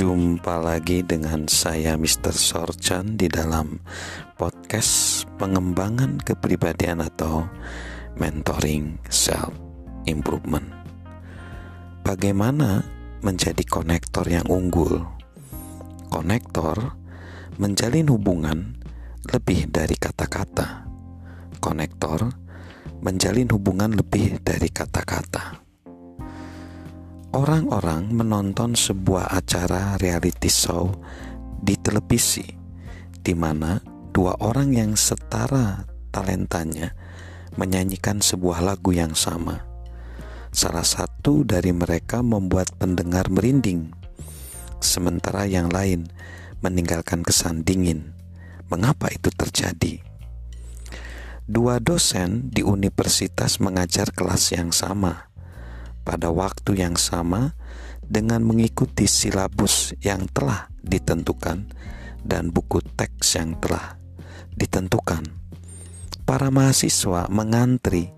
Jumpa lagi dengan saya Mr. Sorchan di dalam podcast pengembangan kepribadian atau mentoring self improvement. Bagaimana menjadi konektor yang unggul? Konektor menjalin hubungan lebih dari kata-kata. Konektor menjalin hubungan lebih dari kata-kata. Orang-orang menonton sebuah acara reality show di televisi di mana dua orang yang setara talentanya menyanyikan sebuah lagu yang sama. Salah satu dari mereka membuat pendengar merinding, sementara yang lain meninggalkan kesan dingin. Mengapa itu terjadi? Dua dosen di universitas mengajar kelas yang sama pada waktu yang sama dengan mengikuti silabus yang telah ditentukan dan buku teks yang telah ditentukan. Para mahasiswa mengantri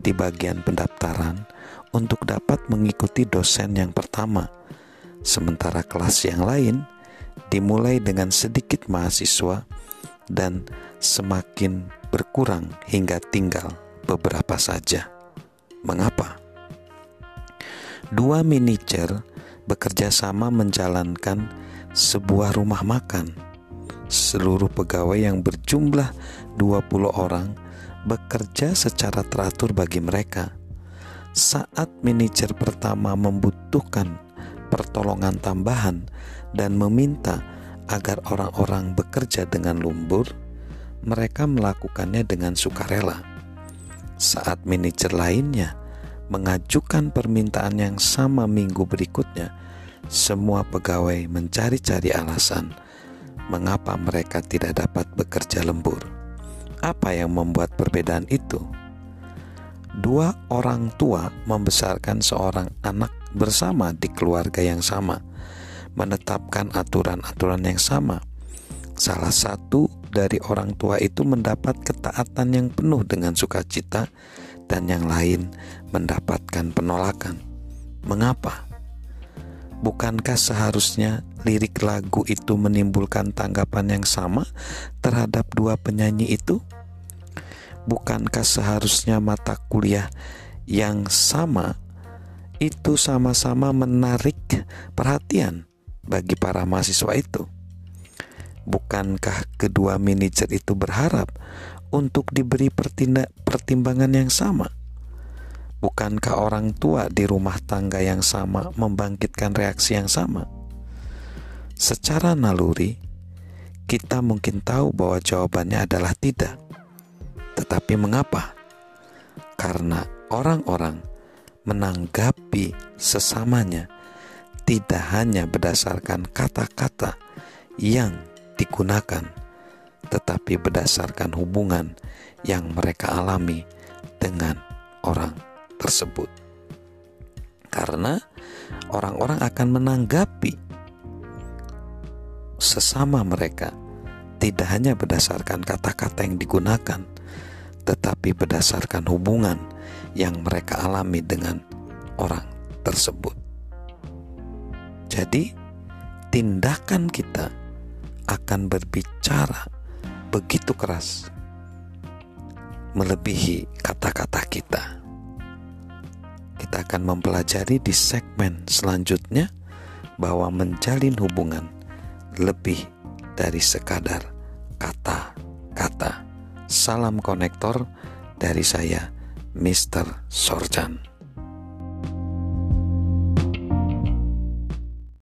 di bagian pendaftaran untuk dapat mengikuti dosen yang pertama, sementara kelas yang lain dimulai dengan sedikit mahasiswa dan semakin berkurang hingga tinggal beberapa saja. Mengapa? Dua manajer bekerja sama menjalankan sebuah rumah makan. Seluruh pegawai yang berjumlah 20 orang bekerja secara teratur bagi mereka. Saat manajer pertama membutuhkan pertolongan tambahan dan meminta agar orang-orang bekerja dengan lumbur, mereka melakukannya dengan sukarela. Saat manajer lainnya mengajukan permintaan yang sama minggu berikutnya, semua pegawai mencari-cari alasan mengapa mereka tidak dapat bekerja lembur. Apa yang membuat perbedaan itu? Dua orang tua membesarkan seorang anak bersama di keluarga yang sama, menetapkan aturan-aturan yang sama. Salah satu dari orang tua itu mendapat ketaatan yang penuh dengan sukacita dan yang lain mendapatkan penolakan. Mengapa? Bukankah seharusnya lirik lagu itu menimbulkan tanggapan yang sama terhadap dua penyanyi itu? Bukankah seharusnya mata kuliah yang sama itu sama-sama menarik perhatian bagi para mahasiswa itu? Bukankah kedua manajer itu berharap untuk diberi pertimbangan yang sama? Bukankah orang tua di rumah tangga yang sama membangkitkan reaksi yang sama? Secara naluri, kita mungkin tahu bahwa jawabannya adalah tidak. Tetapi mengapa? Karena orang-orang menanggapi sesamanya tidak hanya berdasarkan kata-kata yang digunakan, tetapi berdasarkan hubungan yang mereka alami dengan orang tersebut. Karena orang-orang akan menanggapi sesama mereka tidak hanya berdasarkan kata-kata yang digunakan, tetapi berdasarkan hubungan yang mereka alami dengan orang tersebut. Jadi, tindakan kita akan berbicara begitu keras, melebihi kata-kata kita. Kita akan mempelajari di segmen selanjutnya bahwa menjalin hubungan lebih dari sekadar kata-kata. Salam konektor dari saya, Mr. Sorjan.